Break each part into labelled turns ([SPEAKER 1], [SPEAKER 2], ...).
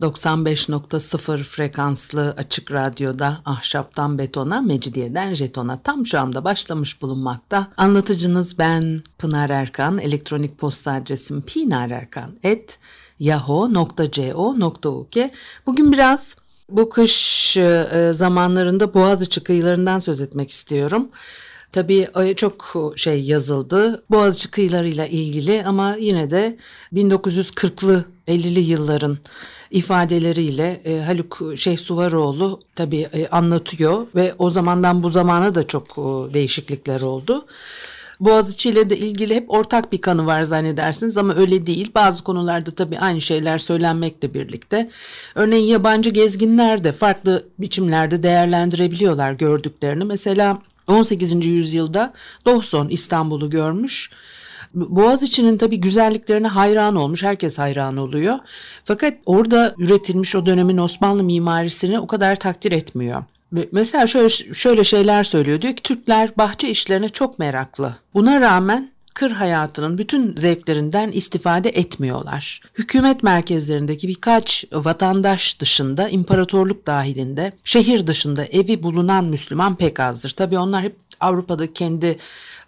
[SPEAKER 1] 95.0 frekanslı açık radyoda ahşaptan betona, mecidiyeden jetona tam şu anda başlamış bulunmakta. Anlatıcınız ben Pınar Erkan. Elektronik posta adresim pinarerkan.yahoo.co.uk Bugün biraz bu kış e, zamanlarında Boğaziçi kıyılarından söz etmek istiyorum. Tabii e, çok şey yazıldı Boğaziçi kıyılarıyla ilgili ama yine de 1940'lı 50'li yılların ifadeleriyle e, Haluk Şeyhsuvaroğlu tabii e, anlatıyor ve o zamandan bu zamana da çok e, değişiklikler oldu. Boğaziçi ile de ilgili hep ortak bir kanı var zannedersiniz ama öyle değil. Bazı konularda tabii aynı şeyler söylenmekle birlikte. Örneğin yabancı gezginler de farklı biçimlerde değerlendirebiliyorlar gördüklerini. Mesela 18. yüzyılda Dawson İstanbul'u görmüş. Boğaziçi'nin tabii güzelliklerine hayran olmuş. Herkes hayran oluyor. Fakat orada üretilmiş o dönemin Osmanlı mimarisini o kadar takdir etmiyor. Mesela şöyle, şöyle şeyler söylüyor. Diyor ki Türkler bahçe işlerine çok meraklı. Buna rağmen kır hayatının bütün zevklerinden istifade etmiyorlar. Hükümet merkezlerindeki birkaç vatandaş dışında, imparatorluk dahilinde, şehir dışında evi bulunan Müslüman pek azdır. Tabii onlar hep Avrupa'da kendi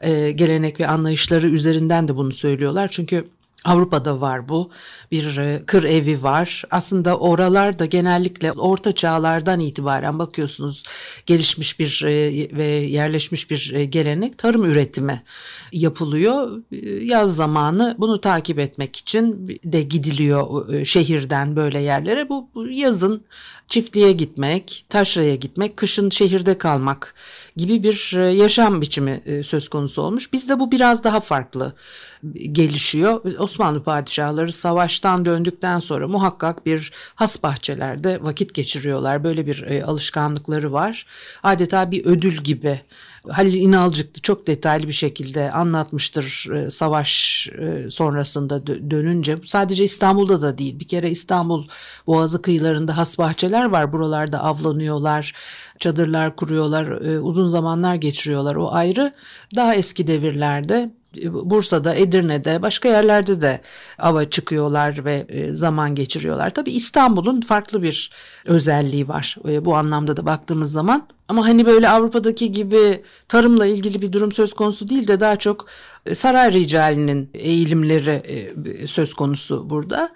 [SPEAKER 1] e, gelenek ve anlayışları üzerinden de bunu söylüyorlar. Çünkü Avrupa'da var bu. Bir e, kır evi var. Aslında oralar da genellikle orta çağlardan itibaren bakıyorsunuz gelişmiş bir e, ve yerleşmiş bir e, gelenek tarım üretimi yapılıyor. Yaz zamanı bunu takip etmek için de gidiliyor şehirden böyle yerlere. Bu yazın çiftliğe gitmek, taşraya gitmek, kışın şehirde kalmak gibi bir yaşam biçimi söz konusu olmuş. Bizde bu biraz daha farklı gelişiyor. Osmanlı padişahları savaştan döndükten sonra muhakkak bir has bahçelerde vakit geçiriyorlar. Böyle bir e, alışkanlıkları var. Adeta bir ödül gibi. Halil İnalcık çok detaylı bir şekilde anlatmıştır e, savaş e, sonrasında dönünce. Sadece İstanbul'da da değil. Bir kere İstanbul Boğazı kıyılarında has bahçeler var. Buralarda avlanıyorlar, çadırlar kuruyorlar, e, uzun zamanlar geçiriyorlar. O ayrı. Daha eski devirlerde Bursa'da, Edirne'de, başka yerlerde de ava çıkıyorlar ve e, zaman geçiriyorlar. Tabii İstanbul'un farklı bir özelliği var e, bu anlamda da baktığımız zaman. Ama hani böyle Avrupa'daki gibi tarımla ilgili bir durum söz konusu değil de daha çok e, saray ricalinin eğilimleri söz konusu burada.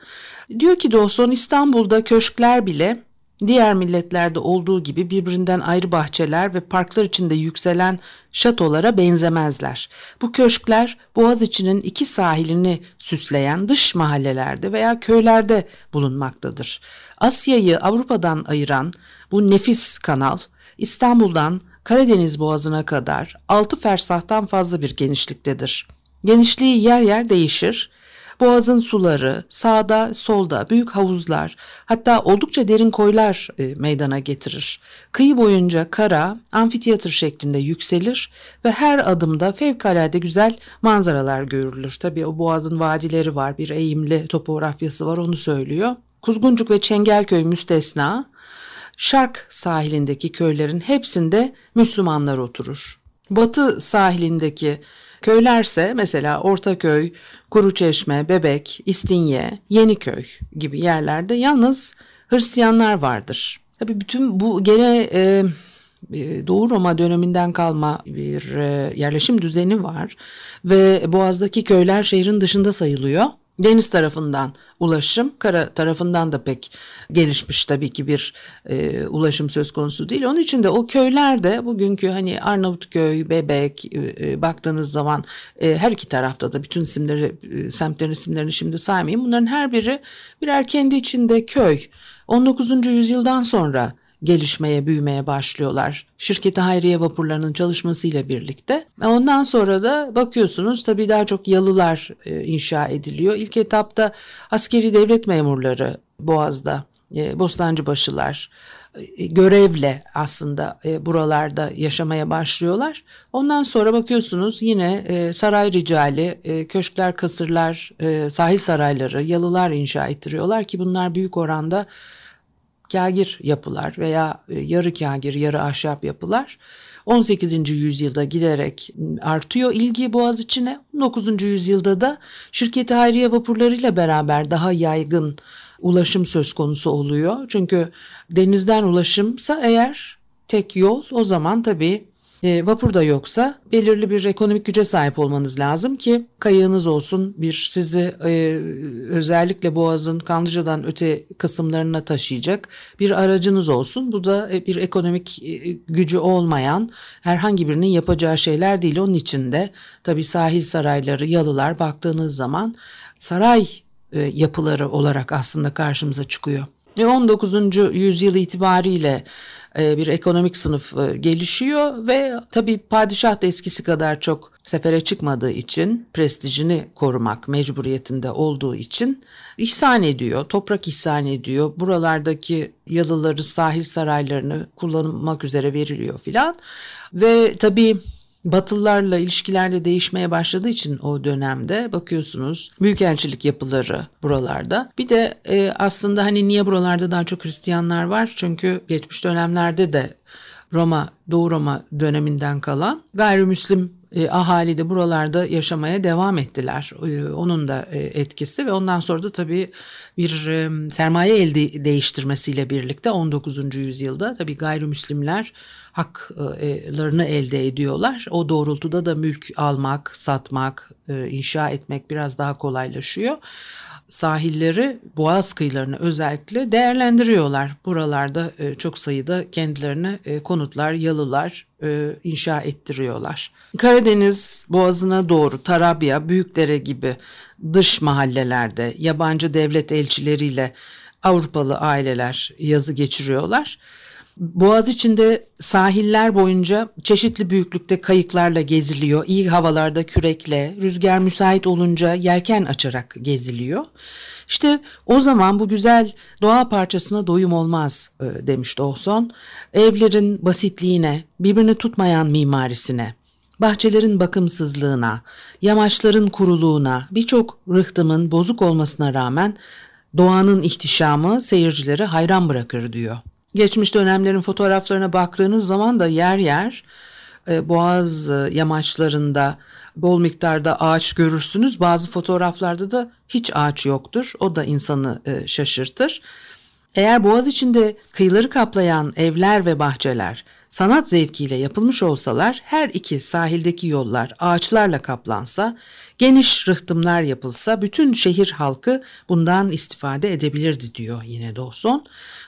[SPEAKER 1] Diyor ki Dawson İstanbul'da köşkler bile Diğer milletlerde olduğu gibi birbirinden ayrı bahçeler ve parklar içinde yükselen şatolara benzemezler. Bu köşkler Boğaz içinin iki sahilini süsleyen dış mahallelerde veya köylerde bulunmaktadır. Asya'yı Avrupa'dan ayıran bu nefis kanal İstanbul'dan Karadeniz Boğazı'na kadar 6 fersahtan fazla bir genişliktedir. Genişliği yer yer değişir Boğazın suları sağda solda büyük havuzlar hatta oldukça derin koylar e, meydana getirir. Kıyı boyunca kara amfiteyatr şeklinde yükselir ve her adımda fevkalade güzel manzaralar görülür. Tabii o boğazın vadileri var bir eğimli topografyası var onu söylüyor. Kuzguncuk ve Çengelköy müstesna Şark sahilindeki köylerin hepsinde Müslümanlar oturur. Batı sahilindeki Köylerse mesela Ortaköy, Kuruçeşme, Bebek, İstinye, Yeniköy gibi yerlerde yalnız Hristiyanlar vardır. Tabii bütün bu gene e, e, Doğu Roma döneminden kalma bir e, yerleşim düzeni var ve Boğaz'daki köyler şehrin dışında sayılıyor. Deniz tarafından ulaşım, kara tarafından da pek gelişmiş tabii ki bir e, ulaşım söz konusu değil. Onun için de o köylerde bugünkü hani Arnavutköy, Bebek e, e, baktığınız zaman e, her iki tarafta da bütün isimleri, e, semtlerin isimlerini şimdi saymayayım. Bunların her biri birer kendi içinde köy. 19. yüzyıldan sonra gelişmeye, büyümeye başlıyorlar. Şirketi Hayriye vapurlarının çalışmasıyla birlikte. Ondan sonra da bakıyorsunuz tabii daha çok yalılar e, inşa ediliyor. İlk etapta askeri devlet memurları Boğaz'da e, Bostancıbaşılar e, görevle aslında buralarda yaşamaya başlıyorlar. Ondan sonra bakıyorsunuz yine saray ricali, köşkler, kasırlar, sahil sarayları, yalılar inşa ettiriyorlar ki bunlar büyük oranda kagir yapılar veya e, yarı kagir, yarı ahşap yapılar. 18. yüzyılda giderek artıyor ilgi boğaz içine. 19. yüzyılda da şirketi hayriye vapurlarıyla beraber daha yaygın ulaşım söz konusu oluyor. Çünkü denizden ulaşımsa eğer tek yol o zaman tabii e, vapur da yoksa belirli bir ekonomik güce sahip olmanız lazım ki kayığınız olsun bir sizi e, özellikle Boğaz'ın Kanlıca'dan öte kısımlarına taşıyacak bir aracınız olsun. Bu da e, bir ekonomik e, gücü olmayan herhangi birinin yapacağı şeyler değil. Onun için de tabii sahil sarayları, yalılar baktığınız zaman saray e, yapıları olarak aslında karşımıza çıkıyor. Ve 19. yüzyıl itibariyle e, bir ekonomik sınıf e, gelişiyor ve tabii padişah da eskisi kadar çok sefere çıkmadığı için prestijini korumak mecburiyetinde olduğu için ihsan ediyor, toprak ihsan ediyor. Buralardaki yalıları, sahil saraylarını kullanmak üzere veriliyor filan. Ve tabii Batılılarla ilişkiler de değişmeye başladığı için o dönemde bakıyorsunuz büyükelçilik yapıları buralarda. Bir de e, aslında hani niye buralarda daha çok Hristiyanlar var? Çünkü geçmiş dönemlerde de Roma, Doğu Roma döneminden kalan gayrimüslim e, ahali de buralarda yaşamaya devam ettiler. E, onun da e, etkisi ve ondan sonra da tabii bir e, sermaye elde değiştirmesiyle birlikte 19. yüzyılda tabii gayrimüslimler haklarını elde ediyorlar. O doğrultuda da mülk almak, satmak, e, inşa etmek biraz daha kolaylaşıyor sahilleri, boğaz kıyılarını özellikle değerlendiriyorlar. Buralarda e, çok sayıda kendilerine e, konutlar, yalılar inşa ettiriyorlar. Karadeniz boğazına doğru Tarabya, Büyükdere gibi dış mahallelerde yabancı devlet elçileriyle Avrupalı aileler yazı geçiriyorlar. Boğaz içinde sahiller boyunca çeşitli büyüklükte kayıklarla geziliyor. İyi havalarda kürekle, rüzgar müsait olunca yelken açarak geziliyor. İşte o zaman bu güzel doğa parçasına doyum olmaz e, demiş Dawson. Evlerin basitliğine, birbirini tutmayan mimarisine, bahçelerin bakımsızlığına, yamaçların kuruluğuna, birçok rıhtımın bozuk olmasına rağmen doğanın ihtişamı seyircileri hayran bırakır diyor. Geçmiş dönemlerin fotoğraflarına baktığınız zaman da yer yer e, boğaz e, yamaçlarında bol miktarda ağaç görürsünüz. Bazı fotoğraflarda da hiç ağaç yoktur. O da insanı e, şaşırtır. Eğer boğaz içinde kıyıları kaplayan evler ve bahçeler sanat zevkiyle yapılmış olsalar her iki sahildeki yollar ağaçlarla kaplansa, geniş rıhtımlar yapılsa bütün şehir halkı bundan istifade edebilirdi diyor yine Dawson.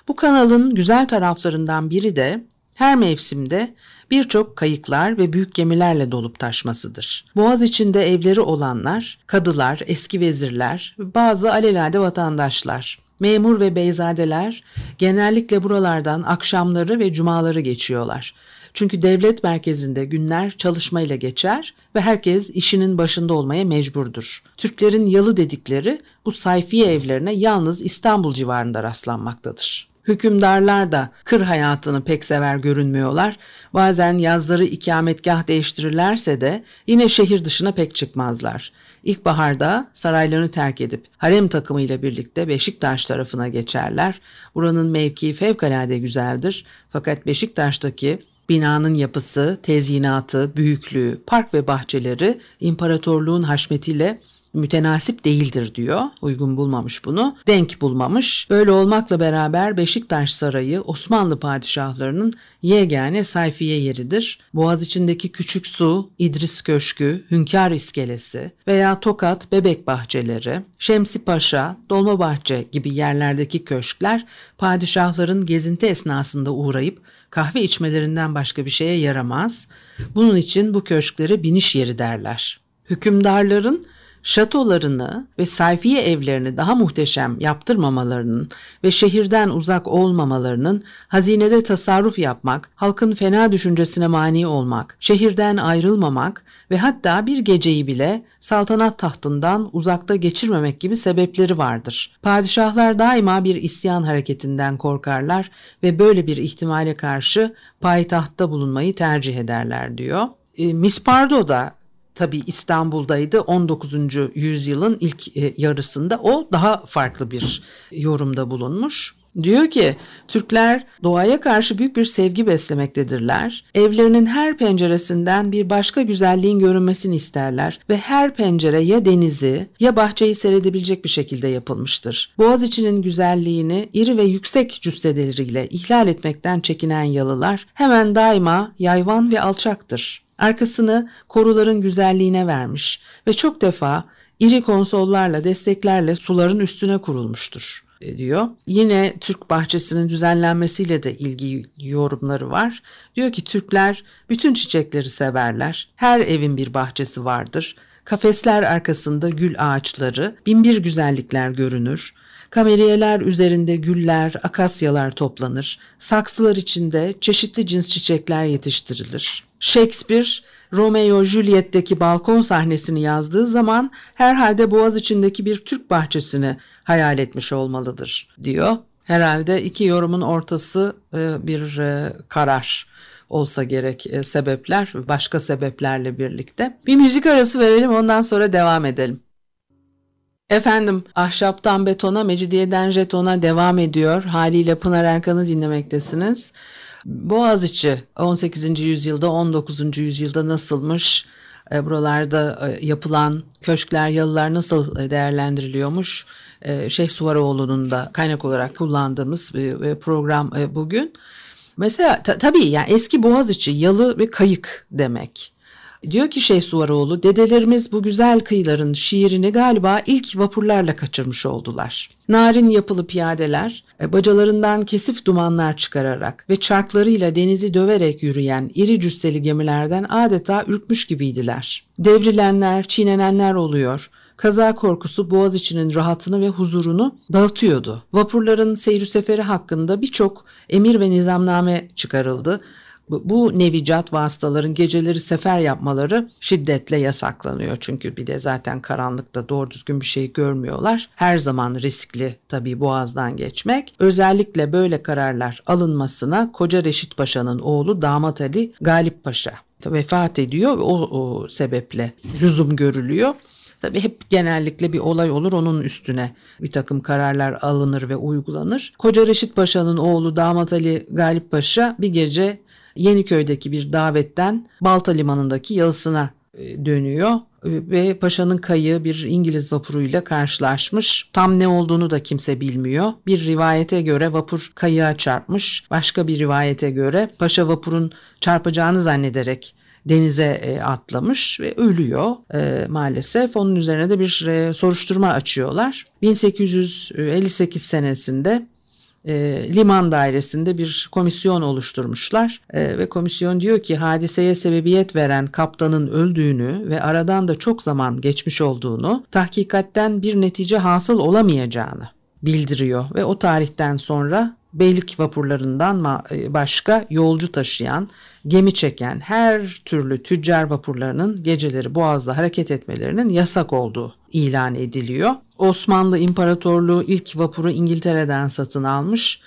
[SPEAKER 1] Bu kanalın güzel taraflarından biri de her mevsimde birçok kayıklar ve büyük gemilerle dolup taşmasıdır. Boğaz içinde evleri olanlar, kadılar, eski vezirler, bazı alelade vatandaşlar Memur ve beyzadeler genellikle buralardan akşamları ve cumaları geçiyorlar. Çünkü devlet merkezinde günler çalışmayla geçer ve herkes işinin başında olmaya mecburdur. Türklerin yalı dedikleri bu sayfiye evlerine yalnız İstanbul civarında rastlanmaktadır. Hükümdarlar da kır hayatını pek sever görünmüyorlar. Bazen yazları ikametgah değiştirirlerse de yine şehir dışına pek çıkmazlar. İlkbaharda saraylarını terk edip harem takımıyla birlikte Beşiktaş tarafına geçerler. Buranın mevkii fevkalade güzeldir. Fakat Beşiktaş'taki binanın yapısı, tezyinatı, büyüklüğü, park ve bahçeleri imparatorluğun haşmetiyle mütenasip değildir diyor. Uygun bulmamış bunu. Denk bulmamış. Böyle olmakla beraber Beşiktaş Sarayı Osmanlı padişahlarının yegane sayfiye yeridir. Boğaz içindeki Küçük Su, İdris Köşkü, Hünkar İskelesi veya Tokat Bebek Bahçeleri, Şemsi Paşa, Dolmabahçe gibi yerlerdeki köşkler padişahların gezinti esnasında uğrayıp kahve içmelerinden başka bir şeye yaramaz. Bunun için bu köşkleri biniş yeri derler. Hükümdarların şatolarını ve sayfiye evlerini daha muhteşem yaptırmamalarının ve şehirden uzak olmamalarının hazinede tasarruf yapmak, halkın fena düşüncesine mani olmak, şehirden ayrılmamak ve hatta bir geceyi bile saltanat tahtından uzakta geçirmemek gibi sebepleri vardır. Padişahlar daima bir isyan hareketinden korkarlar ve böyle bir ihtimale karşı payitahtta bulunmayı tercih ederler diyor. E, Miss Pardo da tabii İstanbul'daydı 19. yüzyılın ilk e, yarısında o daha farklı bir yorumda bulunmuş. Diyor ki Türkler doğaya karşı büyük bir sevgi beslemektedirler. Evlerinin her penceresinden bir başka güzelliğin görünmesini isterler ve her pencere ya denizi ya bahçeyi seyredebilecek bir şekilde yapılmıştır. Boğaziçi'nin güzelliğini iri ve yüksek cüsseleriyle ihlal etmekten çekinen yalılar hemen daima yayvan ve alçaktır. Arkasını koruların güzelliğine vermiş ve çok defa iri konsollarla desteklerle suların üstüne kurulmuştur diyor. Yine Türk bahçesinin düzenlenmesiyle de ilgili yorumları var. Diyor ki Türkler bütün çiçekleri severler. Her evin bir bahçesi vardır. Kafesler arkasında gül ağaçları, binbir güzellikler görünür. Kameriyeler üzerinde güller, akasyalar toplanır. Saksılar içinde çeşitli cins çiçekler yetiştirilir. Shakespeare Romeo Juliet'teki balkon sahnesini yazdığı zaman herhalde Boğaz içindeki bir Türk bahçesini hayal etmiş olmalıdır diyor. Herhalde iki yorumun ortası e, bir e, karar olsa gerek e, sebepler başka sebeplerle birlikte. Bir müzik arası verelim ondan sonra devam edelim. Efendim ahşaptan betona, mecidiyeden jetona devam ediyor. Haliyle Pınar Erkan'ı dinlemektesiniz. Boğaziçi 18. yüzyılda 19. yüzyılda nasılmış? E, buralarda e, yapılan köşkler, yalılar nasıl e, değerlendiriliyormuş? Şeyh Suvaroğlu'nun da kaynak olarak kullandığımız bir program bugün. Mesela ta, tabii yani eski Boğaziçi yalı ve kayık demek. Diyor ki Şeyh Suvaroğlu, dedelerimiz bu güzel kıyıların şiirini galiba ilk vapurlarla kaçırmış oldular. Narin yapılı piyadeler, e, bacalarından kesif dumanlar çıkararak ve çarklarıyla denizi döverek yürüyen iri cüsseli gemilerden adeta ürkmüş gibiydiler. Devrilenler, çiğnenenler oluyor, kaza korkusu boğaz içinin rahatını ve huzurunu dağıtıyordu. Vapurların seyri seferi hakkında birçok emir ve nizamname çıkarıldı bu nevicat vasıtaların geceleri sefer yapmaları şiddetle yasaklanıyor. Çünkü bir de zaten karanlıkta doğru düzgün bir şey görmüyorlar. Her zaman riskli tabii boğazdan geçmek. Özellikle böyle kararlar alınmasına Koca Reşit Paşa'nın oğlu Damat Ali Galip Paşa vefat ediyor. O, o sebeple lüzum görülüyor. Tabii hep genellikle bir olay olur onun üstüne bir takım kararlar alınır ve uygulanır. Koca Reşit Paşa'nın oğlu Damat Ali Galip Paşa bir gece Yeniköy'deki bir davetten Balta Limanı'ndaki yalısına e, dönüyor e, ve paşanın kayığı bir İngiliz vapuruyla karşılaşmış. Tam ne olduğunu da kimse bilmiyor. Bir rivayete göre vapur kayığa çarpmış. Başka bir rivayete göre paşa vapurun çarpacağını zannederek denize e, atlamış ve ölüyor maalesef. Onun üzerine de bir soruşturma açıyorlar. 1858 senesinde e, liman dairesinde bir komisyon oluşturmuşlar e, ve komisyon diyor ki hadiseye sebebiyet veren kaptanın öldüğünü ve aradan da çok zaman geçmiş olduğunu, tahkikatten bir netice hasıl olamayacağını bildiriyor ve o tarihten sonra beylik vapurlarından e, başka yolcu taşıyan, gemi çeken her türlü tüccar vapurlarının geceleri boğazda hareket etmelerinin yasak olduğu ilan ediliyor. Osmanlı İmparatorluğu ilk vapuru İngiltere'den satın almış.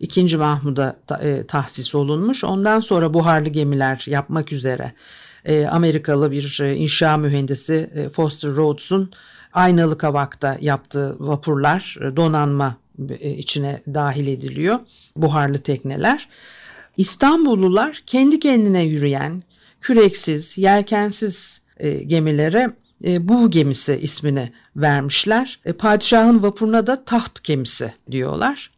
[SPEAKER 1] İkinci Mahmud'a e, tahsis olunmuş. Ondan sonra buharlı gemiler yapmak üzere e, Amerikalı bir inşa mühendisi Foster Rhodes'un aynalı kavakta yaptığı vapurlar donanma e, içine dahil ediliyor buharlı tekneler. İstanbullular kendi kendine yürüyen küreksiz, yelkensiz e, gemilere e, bu gemisi ismini vermişler. E, padişahın vapuruna da taht gemisi diyorlar.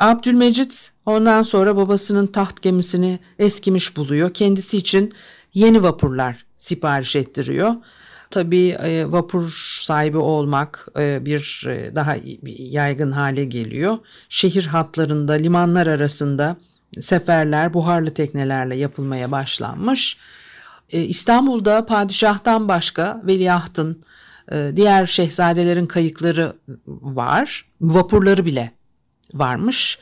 [SPEAKER 1] Abdülmecit ondan sonra babasının taht gemisini eskimiş buluyor. Kendisi için yeni vapurlar sipariş ettiriyor. Tabii e, vapur sahibi olmak e, bir e, daha yaygın hale geliyor. Şehir hatlarında, limanlar arasında seferler buharlı teknelerle yapılmaya başlanmış. İstanbul'da padişahtan başka veliahtın, E, diğer şehzadelerin kayıkları var. Vapurları bile varmış.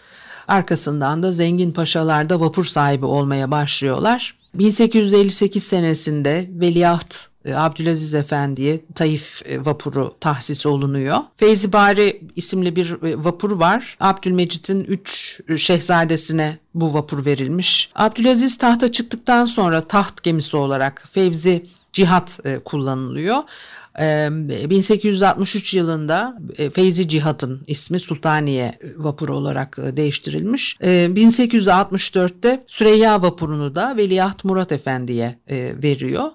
[SPEAKER 1] Arkasından da zengin paşalar da vapur sahibi olmaya başlıyorlar. 1858 senesinde Veliaht e, Abdülaziz Efendi'ye Taif e, vapuru tahsis olunuyor. Feyzi Bari isimli bir e, vapur var. Abdülmecit'in 3 şehzadesine bu vapur verilmiş. Abdülaziz tahta çıktıktan sonra taht gemisi olarak Fevzi Cihat kullanılıyor. 1863 yılında Feyzi Cihat'ın ismi Sultaniye vapuru olarak değiştirilir. 1864'te Süreyya vapurunu da Veliaht Murat Efendi'ye veriyor.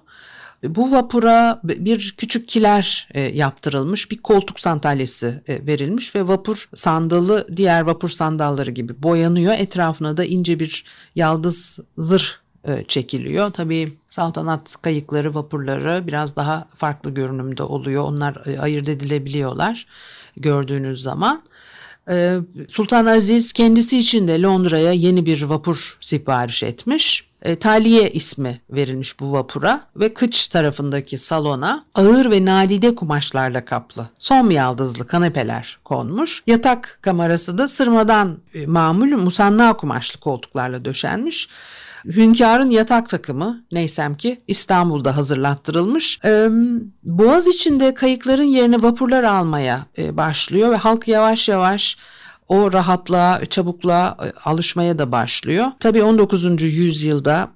[SPEAKER 1] Bu vapura bir küçük kiler e, yaptırılmış, bir koltuk sandalyesi e, verilmiş ve vapur sandalı diğer vapur sandalları gibi boyanıyor. Etrafına da ince bir yaldız zırh e, çekiliyor. Tabii saltanat kayıkları, vapurları biraz daha farklı görünümde oluyor. Onlar ayırt edilebiliyorlar gördüğünüz zaman. Sultan Aziz kendisi için de Londra'ya yeni bir vapur sipariş etmiş e, Taliye ismi verilmiş bu vapura ve kıç tarafındaki salona ağır ve nadide kumaşlarla kaplı som yaldızlı kanepeler konmuş. Yatak kamerası da sırmadan e, mamul musanna kumaşlı koltuklarla döşenmiş. Hünkârın yatak takımı neysem ki İstanbul'da hazırlattırılmış. Ee, Boğaz içinde kayıkların yerine vapurlar almaya e, başlıyor ve halk yavaş yavaş o rahatlığa, çabukluğa e, alışmaya da başlıyor. Tabii 19. yüzyılda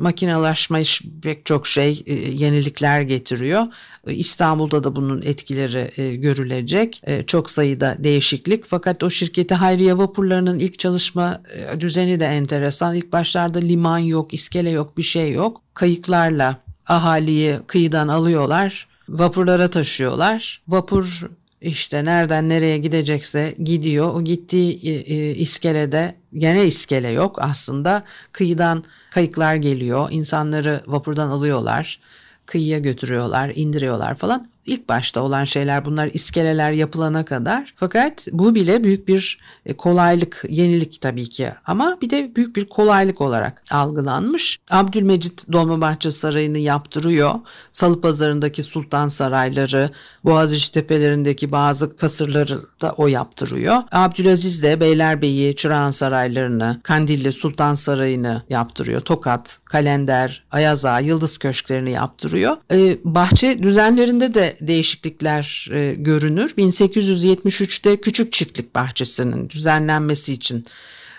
[SPEAKER 1] makinalaşmış pek çok şey e, yenilikler getiriyor. E, İstanbul'da da bunun etkileri görülecek. Çok sayıda değişiklik. Fakat o şirketi Hayriye vapurlarının ilk çalışma düzeni de enteresan. İlk başlarda liman yok, iskele yok, bir şey yok. Kayıklarla ahaliyi kıyıdan alıyorlar, vapurlara taşıyorlar. Vapur işte nereden nereye gidecekse gidiyor. O gittiği e, e, iskelede gene iskele yok aslında. Kıyıdan kayıklar geliyor. insanları vapurdan alıyorlar. Kıyıya götürüyorlar, indiriyorlar falan ilk başta olan şeyler bunlar iskeleler yapılana kadar. Fakat bu bile büyük bir e, kolaylık, yenilik tabii ki ama bir de büyük bir kolaylık olarak algılanmış. Abdülmecit Dolmabahçe Sarayı'nı yaptırıyor. Salı Pazarı'ndaki sultan sarayları, Boğaziçi tepelerindeki bazı kasırları da o yaptırıyor. Abdülaziz de Beylerbeyi, Çırağan saraylarını, Kandilli Sultan Sarayı'nı yaptırıyor. Tokat, Kalender, Ayaza, Yıldız Köşklerini yaptırıyor. Ee, bahçe düzenlerinde de değişiklikler e, görünür. 1873'te Küçük Çiftlik Bahçesi'nin düzenlenmesi için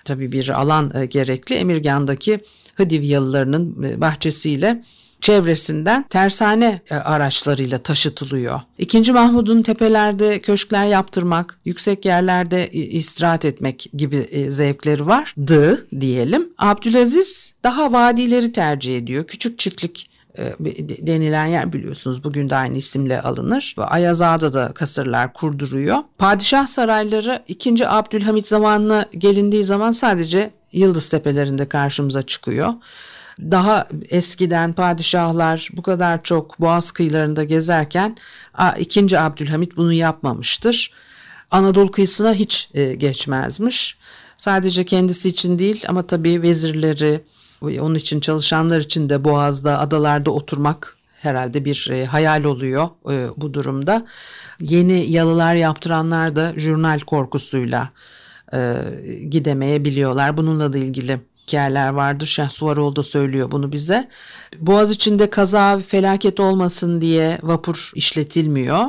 [SPEAKER 1] tabii bir alan e, gerekli. Emirgan'daki Hıdivyalılarının e, bahçesiyle çevresinden tersane e, araçlarıyla taşıtılıyor. İkinci Mahmud'un tepelerde köşkler yaptırmak, yüksek yerlerde istirahat etmek gibi e, zevkleri vardı diyelim. Abdülaziz daha vadileri tercih ediyor. Küçük çiftlik e, denilen yer biliyorsunuz bugün de aynı isimle alınır. Ayazağa'da da kasırlar kurduruyor. Padişah sarayları 2. Abdülhamit zamanına gelindiği zaman sadece Yıldız Tepelerinde karşımıza çıkıyor. Daha eskiden padişahlar bu kadar çok boğaz kıyılarında gezerken 2. Abdülhamit bunu yapmamıştır. Anadolu kıyısına hiç e, geçmezmiş. Sadece kendisi için değil ama tabii vezirleri, onun için çalışanlar için de Boğaz'da, adalarda oturmak herhalde bir e, hayal oluyor e, bu durumda. Yeni yalılar yaptıranlar da jurnal korkusuyla e, gidemeyebiliyorlar. Bununla da ilgili hikayeler vardır. Şahsuvaroğlu da söylüyor bunu bize. Boğaz içinde kaza felaket olmasın diye vapur işletilmiyor.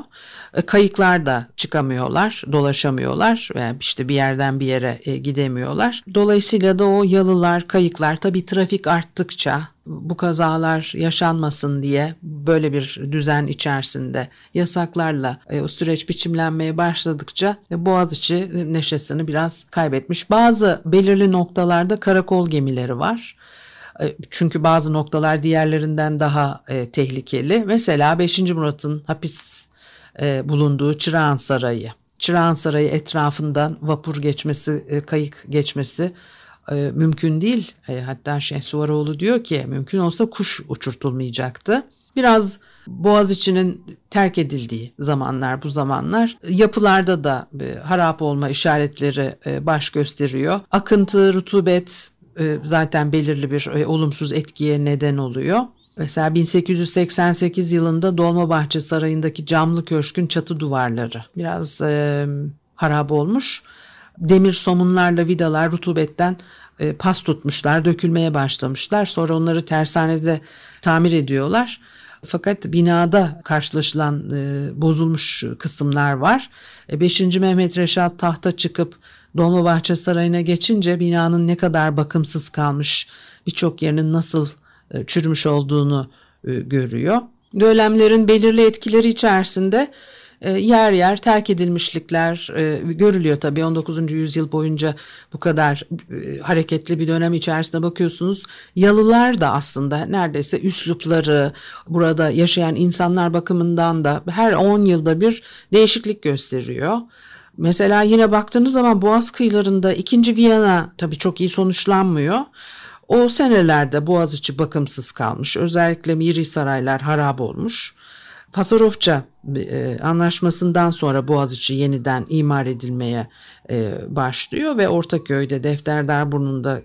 [SPEAKER 1] E, kayıklar da çıkamıyorlar, dolaşamıyorlar. Yani işte bir yerden bir yere e, gidemiyorlar. Dolayısıyla da o yalılar, kayıklar tabii trafik arttıkça bu kazalar yaşanmasın diye böyle bir düzen içerisinde yasaklarla e, o süreç biçimlenmeye başladıkça Boğaziçi neşesini biraz kaybetmiş. Bazı belirli noktalarda karakol gemileri var. Çünkü bazı noktalar diğerlerinden daha e, tehlikeli. Mesela 5. Murat'ın hapis e, bulunduğu Çırağan Sarayı. Çırağan Sarayı etrafından vapur geçmesi, e, kayık geçmesi e, mümkün değil. E, hatta Şehsuvaroğlu diyor ki mümkün olsa kuş uçurtulmayacaktı. Biraz Boğaziçi'nin terk edildiği zamanlar bu zamanlar. Yapılarda da e, harap olma işaretleri e, baş gösteriyor. Akıntı, rutubet e, zaten belirli bir e, olumsuz etkiye neden oluyor. Mesela 1888 yılında Dolmabahçe Sarayı'ndaki camlı köşkün çatı duvarları biraz e, harap olmuş. Demir somunlarla vidalar rutubetten e, pas tutmuşlar, dökülmeye başlamışlar. Sonra onları tersanede tamir ediyorlar. Fakat binada karşılaşılan e, bozulmuş kısımlar var. E, 5. Mehmet Reşat tahta çıkıp Dolmabahçe Sarayı'na geçince binanın ne kadar bakımsız kalmış, birçok yerinin nasıl çürümüş olduğunu e, görüyor. Dölemlerin belirli etkileri içerisinde e, yer yer terk edilmişlikler görülüyor tabii 19. yüzyıl boyunca bu kadar hareketli bir dönem içerisinde bakıyorsunuz. Yalılar da aslında neredeyse üslupları burada yaşayan insanlar bakımından da her 10 yılda bir değişiklik gösteriyor. Mesela yine baktığınız zaman Boğaz kıyılarında 2. Viyana tabii çok iyi sonuçlanmıyor. O senelerde Boğaziçi bakımsız kalmış. Özellikle Miri Saraylar harap olmuş. Pasarofça e, anlaşmasından sonra Boğaziçi yeniden imar edilmeye e, başlıyor ve Ortaköy'de Defterdarburnu'nda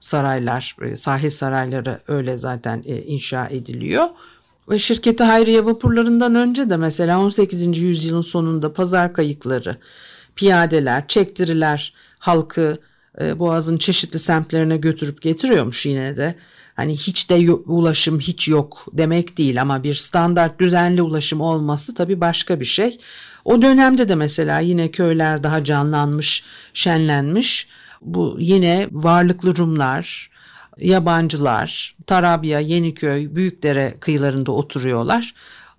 [SPEAKER 1] saraylar, e, sahil sarayları öyle zaten e, inşa ediliyor. Ve şirketi Hayriye vapurlarından önce de mesela 18. yüzyılın sonunda pazar kayıkları, piyadeler, çektiriler halkı e, Boğaz'ın çeşitli semtlerine götürüp getiriyormuş yine de. Hani hiç de ulaşım hiç yok demek değil ama bir standart düzenli ulaşım olması tabii başka bir şey. O dönemde de mesela yine köyler daha canlanmış, şenlenmiş. Bu yine varlıklı Rumlar, yabancılar, Tarabya, Yeniköy, Büyükdere kıyılarında oturuyorlar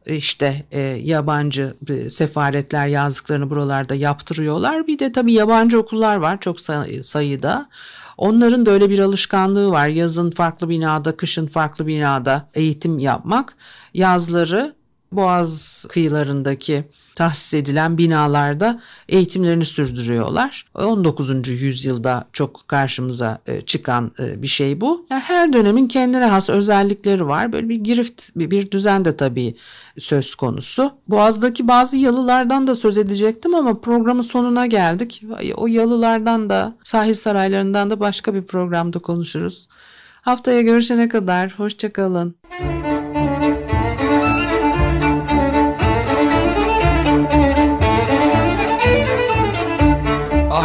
[SPEAKER 1] işte e, yabancı e, sefaretler yazdıklarını buralarda yaptırıyorlar. Bir de tabii yabancı okullar var çok sayıda. Onların da öyle bir alışkanlığı var. Yazın farklı binada, kışın farklı binada eğitim yapmak. Yazları Boğaz kıyılarındaki tahsis edilen binalarda eğitimlerini sürdürüyorlar. 19. yüzyılda çok karşımıza e, çıkan e, bir şey bu. Yani her dönemin kendine has özellikleri var. Böyle bir girift bir düzen de tabii söz konusu. Boğaz'daki bazı yalılardan da söz edecektim ama programın sonuna geldik. O yalılardan da sahil saraylarından da başka bir programda konuşuruz. Haftaya görüşene kadar hoşçakalın.